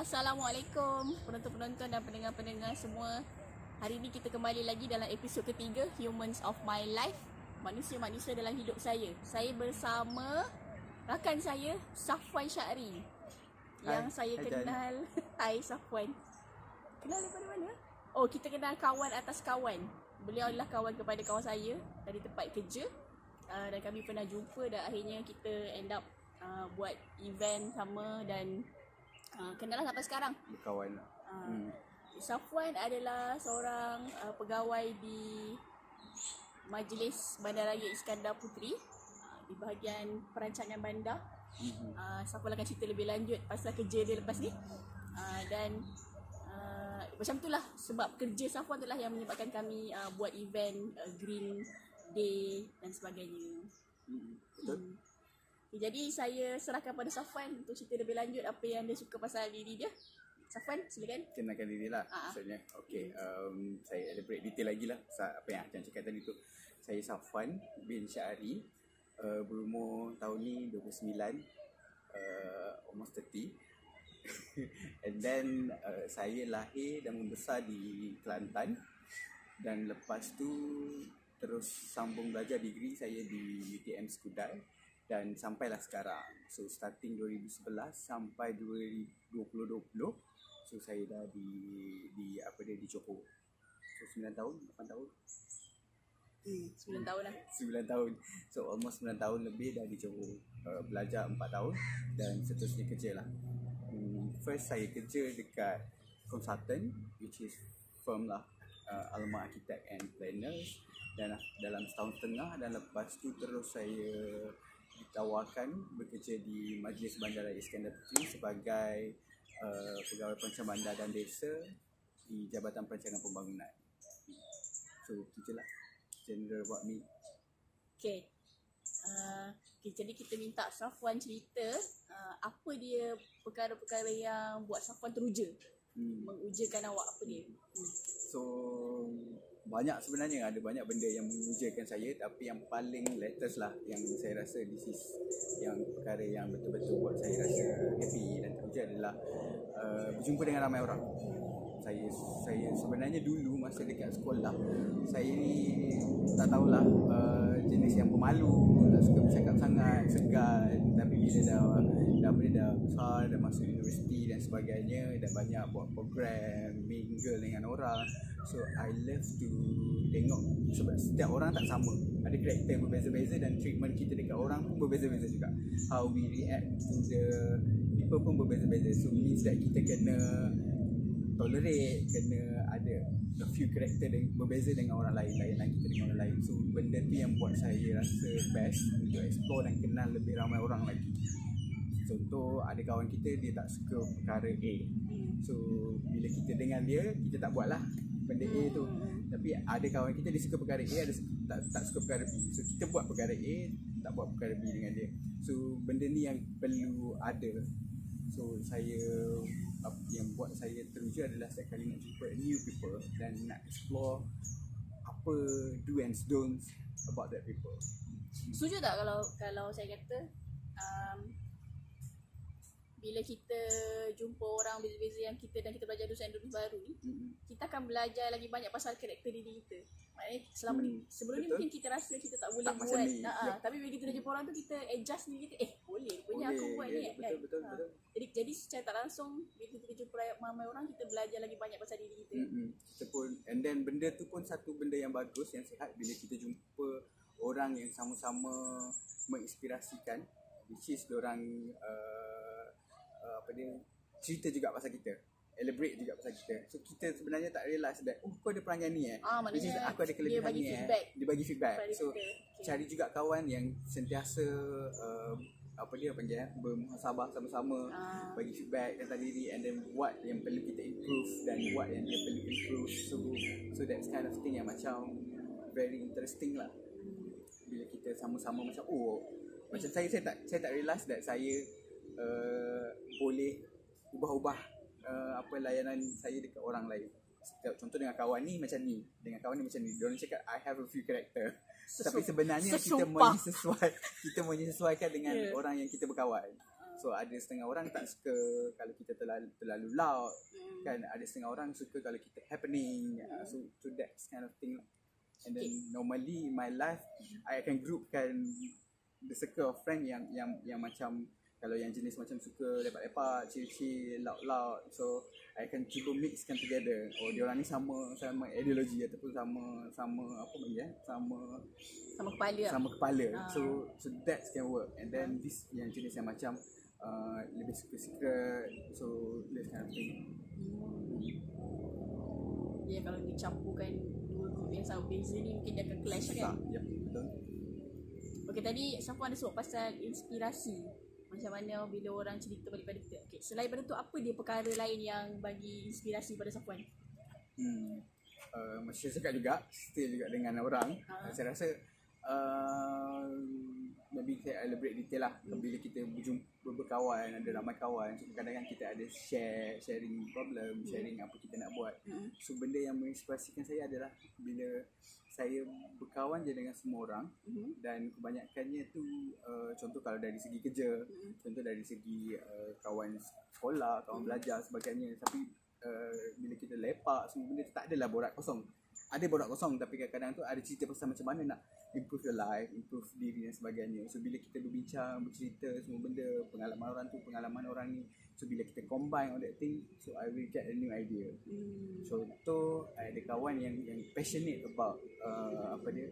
Assalamualaikum penonton-penonton dan pendengar-pendengar semua. Hari ini kita kembali lagi dalam episod ketiga Humans of My Life. Manusia-manusia dalam hidup saya. Saya bersama rakan saya Safwan Syari. Yang Hai, saya hai, kenal. Hai Safwan. Kenal daripada mana? Oh, kita kenal kawan atas kawan. Beliau adalah kawan kepada kawan saya dari tempat kerja. Uh, dan kami pernah jumpa dan akhirnya kita end up uh, buat event sama dan uh, kenal lah sampai sekarang. berkawan lah. Uh, Hmm. Safwan adalah seorang uh, pegawai di Majlis Bandaraya Iskandar Puteri uh, di bahagian perancangan bandar. Mhm. Uh, Safwan akan cerita lebih lanjut pasal kerja dia lepas ni. Uh, dan uh, macam itulah sebab kerja Safwan itulah yang menyebabkan kami uh, buat event uh, Green Day dan sebagainya. Mhm. Betul? Hmm. Okay, jadi saya serahkan pada Safwan untuk cerita lebih lanjut apa yang dia suka pasal diri dia. Safwan, silakan. Kenalkan diri lah Ah. maksudnya. Okay, um, saya elaborate detail lagi lah apa yang Acan cakap tadi tu. Saya Safwan bin Syari, uh, berumur tahun ni 29, uh, almost 30. And then uh, saya lahir dan membesar di Kelantan dan lepas tu terus sambung belajar degree saya di UTM Skudai dan sampailah sekarang. So starting 2011 sampai 2020 so saya dah di di apa dia di Johor. So 9 tahun, 8 tahun, Hmm, 9 tahun lah. 9 tahun. So almost 9 tahun lebih dah di Johor. Uh, belajar 4 tahun dan seterusnya kerja lah. Hmm, first saya kerja dekat consultant which is firm lah uh, Alma Architect and Planners dan dalam setahun setengah dan lepas tu terus saya ditawarkan bekerja di Majlis Bandaraya Iskandar Puteri sebagai uh, pegawai perancang bandar dan desa di Jabatan Perancangan Pembangunan. So itu je lah general about me. Okay. Uh, okay, jadi kita minta Safwan cerita uh, apa dia perkara-perkara yang buat Safwan teruja. Hmm. Mengujakan awak apa dia. Hmm. So banyak sebenarnya ada banyak benda yang mengujakan saya tapi yang paling latest lah yang saya rasa this is yang perkara yang betul-betul buat saya rasa happy dan teruja adalah uh, berjumpa dengan ramai orang. Saya saya sebenarnya dulu masa dekat sekolah saya ni tak tahulah uh, jenis yang pemalu, tak suka bercakap sangat, segan tapi bila dah dah dia dah besar, dah masuk universiti dan sebagainya dan banyak buat program, mingle dengan orang. So I love to tengok sebab setiap orang tak sama. Ada karakter yang berbeza-beza dan treatment kita dekat orang pun berbeza-beza juga. How we react to the people pun berbeza-beza. So means that kita kena tolerate, kena ada a few karakter yang berbeza dengan orang lain, lain lagi kita dengan orang lain. So benda tu yang buat saya rasa best untuk explore dan kenal lebih ramai orang lagi. Contoh ada kawan kita dia tak suka perkara A. So bila kita dengan dia kita tak buat lah benda A tu. Tapi ada kawan kita dia suka perkara A ada tak, tak suka perkara B. So kita buat perkara A tak buat perkara B dengan dia. So benda ni yang perlu ada. So saya apa yang buat saya teruja adalah setiap kali nak jumpa new people dan nak explore apa do and don'ts about that people. Setuju tak kalau kalau saya kata um, bila kita jumpa orang beza-beza yang kita dan kita belajar dan dosa baru ni Mm-mm. kita akan belajar lagi banyak pasal karakter diri kita. Maknanya selama ni Hmm, sebelum ni betul. mungkin kita rasa kita tak boleh Tak buat. ni. Nah, Yep. tapi bila kita jumpa orang tu kita adjust diri kita. Eh, boleh punya aku buat ya, ni eh, betul, kan. betul, Ha. betul. Jadi jadi secara tak langsung bila kita jumpa ramai orang kita belajar lagi banyak pasal diri kita. Mm-mm. Kita pun and then benda tu pun satu benda yang bagus yang sihat bila kita jumpa orang yang sama-sama menginspirasikan which is orang uh, apa dia cerita juga pasal kita. Elaborate juga pasal kita. So kita sebenarnya tak realise that oh kau ada perangai ni eh. Ah, which is aku ada kelebihan ni eh. dia bagi feedback. Pada so kita. Okay. cari juga kawan yang sentiasa uh, apa dia panggil eh, bermuhasabah sama-sama Ah. bagi feedback tentang diri and then what yang perlu kita improve dan what yang dia perlu improve. So so that's kind of thing yang macam very interesting lah. Bila kita sama-sama macam oh macam saya saya tak saya tak realise that saya uh, boleh ubah-ubah uh, apa layanan saya dekat orang lain. Setiap- contoh dengan kawan ni macam ni dengan kawan ni macam ni. Dia orang cakap I have a few character. Tapi sebenarnya kita sesumpah. menyesuai kita menyesuaikan dengan Ya. orang yang kita berkawan. So ada setengah orang tak suka kalau kita terlalu terlalu loud Hmm. kan? Ada setengah orang suka kalau kita happening. Uh, so so that kind of thing. And then normally in my life I akan groupkan the circle of friend yang yang yang macam kalau yang jenis macam suka lepak-lepak, chill-chill, loud-loud so I akan cuba mixkan together. Oh dia orang ni sama sama ideologi ataupun sama sama apa lagi eh? Sama Sama kepala. Sama kepala. Ah. so so that can work. And then this yang jenis yang macam uh, lebih suka secret so this kind of thing. Ya kalau dicampurkan dua group yang sama beza ni mungkin dia akan clash kan. Ya betul. Okey tadi siapa ada sebut pasal inspirasi. Macam mana bila orang cerita balik pada kita. Okey, selain pada tu apa dia perkara lain yang bagi inspirasi pada Safwan? Hmm. Uh, macam saya cakap juga, still juga dengan orang. Ha. Uh. Saya rasa uh, maybe saya elaborate detail lah. Bila kita berjumpa berkawan, ada ramai kawan, so kadang-kadang kita ada share, sharing problem, sharing apa kita nak buat. Hmm. So benda yang menginspirasikan saya adalah bila saya berkawan je dengan semua orang Mhm. dan kebanyakannya tu uh, contoh kalau dari segi kerja, Mhm. contoh dari segi uh, kawan sekolah, kawan belajar sebagainya tapi uh, bila kita lepak semua benda tu tak adalah borak kosong. Ada borak kosong tapi kadang-kadang tu ada cerita pasal macam mana nak improve your life, improve diri dan sebagainya. So bila kita berbincang, bercerita semua benda, pengalaman orang tu, pengalaman orang ni. So bila kita combine all that thing, so I will get a new idea. Hmm. Contoh ada kawan yang yang passionate about uh, apa dia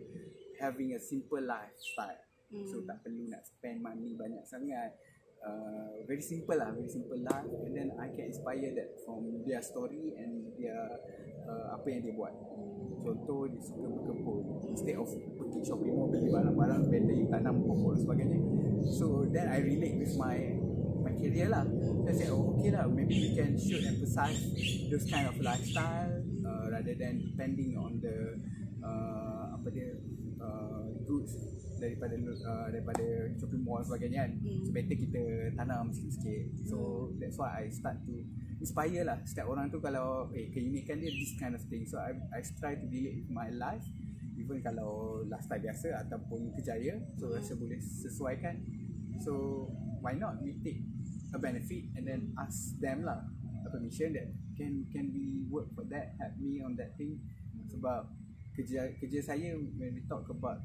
having a simple lifestyle. Hmm. So tak perlu nak spend money banyak sangat. Uh, very simple lah, very simple life and then I can inspire that from their story and their uh, apa yang dia buat. Contoh dia suka berkebun instead of pergi shopping mall beli barang-barang better you tanam pokok dan sebagainya. So then I relate with my my career lah. So I said, oh okay lah, maybe we can should emphasize those kind of lifestyle uh, rather than depending on the uh, apa dia uh, goods daripada uh, daripada shopping mall sebagainya kan. Hmm. So better kita tanam sikit-sikit. So that's why I start to inspire lah setiap orang tu kalau eh keunikan dia this kind of thing. So I I try to relate with my life even kalau lifestyle biasa ataupun kejaya so rasa boleh sesuaikan so why not we take a benefit and then ask them lah a permission that can can we work for that help me on that thing sebab kerja kerja saya when we talk about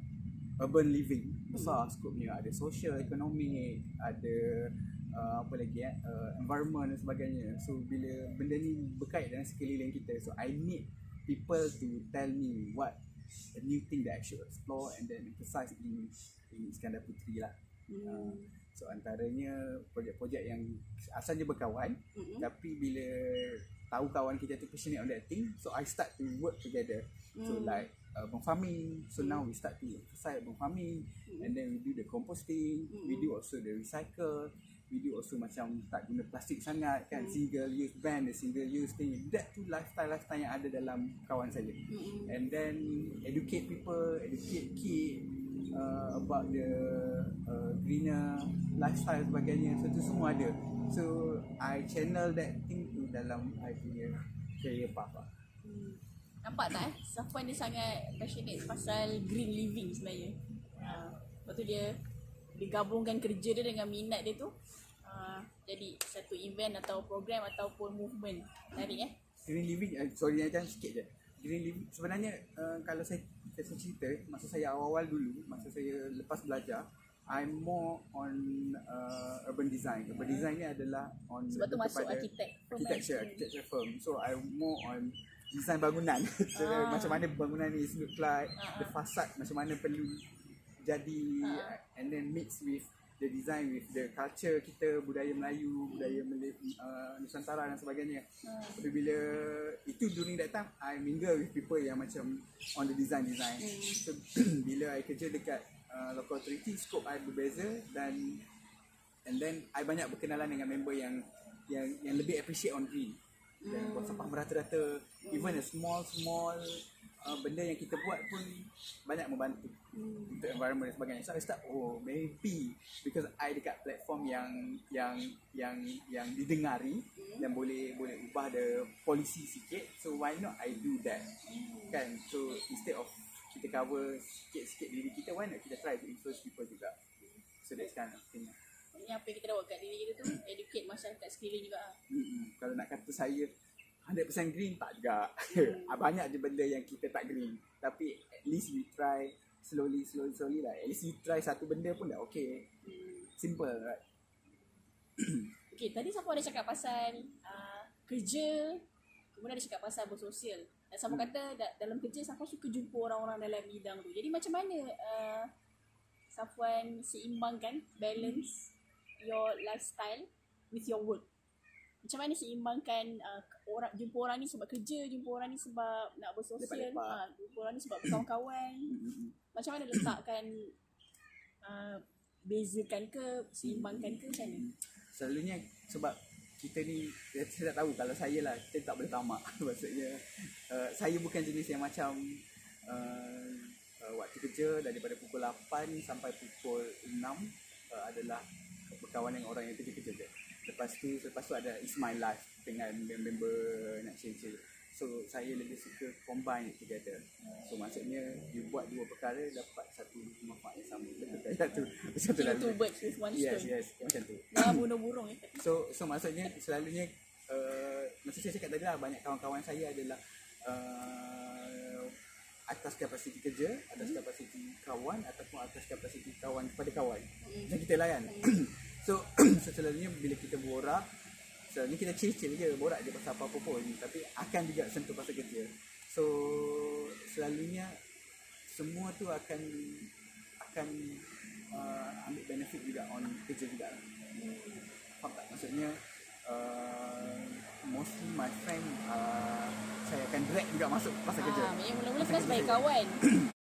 urban living. Besar skopnya ada social economic ada uh, apa lagi eh uh, environment dan sebagainya. So bila benda ni berkait dengan sekeliling kita so I need people to tell me what a new thing that I should explore and then emphasize in in Iskandar Puteri lah. Uh, so antaranya projek-projek yang asalnya berkawan Mm-mm. tapi bila tahu kawan kita tu passionate on that thing so I start to work together. So Mm. Like urban farming so now we start to emphasize urban farming and then we do the composting. We do also the recycle. We do also macam tak guna plastik sangat kan? Single use ban the single use thing. That tu lifestyle lifestyle yang ada dalam kawan saya. Mm-mm. and then educate people educate kid uh, about the uh, greener lifestyle sebagainya. So tu semua ada. So I channel that thing to dalam I punya career path lah. Hmm. Nampak tak eh? Safwan dia sangat passionate pasal green living sebenarnya. Ha. Lepas tu dia dia gabungkan kerja dia dengan minat dia tu. Ha. Jadi satu event atau program ataupun movement. Menarik eh? green living uh, sorry Najam sikit je green living sebenarnya uh, kalau saya saya cerita masa saya awal-awal dulu masa saya lepas belajar I'm more on uh, urban design. Urban design ni adalah on Sebab tu masuk arkitek architecture, architecture firm. So I more on design bangunan. so, Ah. macam mana bangunan ni look like, Ah, the facade macam mana perlu jadi Ah. and then mix with the design with the culture kita, budaya Melayu, budaya Melayu, uh, Nusantara dan sebagainya. Ah. Tapi bila itu during that time I mingle with people yang macam on the design design. Hmm. So bila I kerja dekat uh, local authority scope I berbeza dan and then I banyak berkenalan dengan member yang yang yang lebih appreciate on green. Dan buat sampah merata-rata even a small small uh, benda yang kita buat pun banyak membantu untuk environment dan sebagainya. So I start oh maybe because I dekat platform yang yang yang yang didengari dan boleh boleh ubah the polisi sikit. So why not I do that? Kan? So instead of kita cover sikit-sikit diri kita, why not kita try to influence people juga? So that's kind of thing. Lah. Ini apa yang kita dah buat kat diri kita tu Educate masyarakat sekeliling juga ah. Mm-mm. Kalau nak kata saya 100% green tak juga. Ah, Banyak je benda yang kita tak green. Tapi at least we try slowly slowly slowly lah. At least you try satu benda pun dah okay. Hmm. Simple right? Okay, tadi siapa ada cakap pasal uh, kerja, kemudian ada cakap pasal bersosial. Dan sama Hmm. kata da- dalam kerja Safwan suka jumpa orang-orang dalam bidang tu. Jadi macam mana uh, Safwan seimbangkan, balance your lifestyle with your work? Macam mana seimbangkan uh, orang jumpa orang ni sebab kerja, jumpa orang ni sebab nak bersosial, uh, jumpa orang ni sebab berkawan-kawan. Macam mana letakkan uh, bezakan ke, seimbangkan ke macam mana? Selalunya sebab kita ni eh, saya tak tahu kalau saya lah kita tak boleh tamak maksudnya uh, saya bukan jenis yang macam uh, uh, waktu kerja daripada pukul 8 sampai pukul 6 uh, adalah berkawan dengan orang yang kerja-kerja je lepas tu lepas tu ada is my life dengan member nak share-share so saya lebih suka combine it together so maksudnya you buat dua perkara dapat satu manfaat yang sama betul tak satu satu Kill two birds with one yes stone. yes macam tu Jangan bunuh burung eh. So so maksudnya selalunya uh, macam saya cakap tadi lah banyak kawan-kawan saya adalah uh, atas kapasiti kerja, atas Hmm. kapasiti kawan ataupun atas kapasiti kawan kepada kawan. Hmm. Macam kita lah kan. so, so selalunya bila kita borak selalunya kita chill-chill je borak je pasal apa-apa pun tapi akan juga sentuh pasal kerja. So selalunya semua tu akan akan uh, ambil benefit juga on kerja juga. Faham tak? Maksudnya uh, mostly my friend uh, saya akan drag juga masuk pasal kerja. Ah, yang mula-mula Pasal kita kerja sebagai kawan.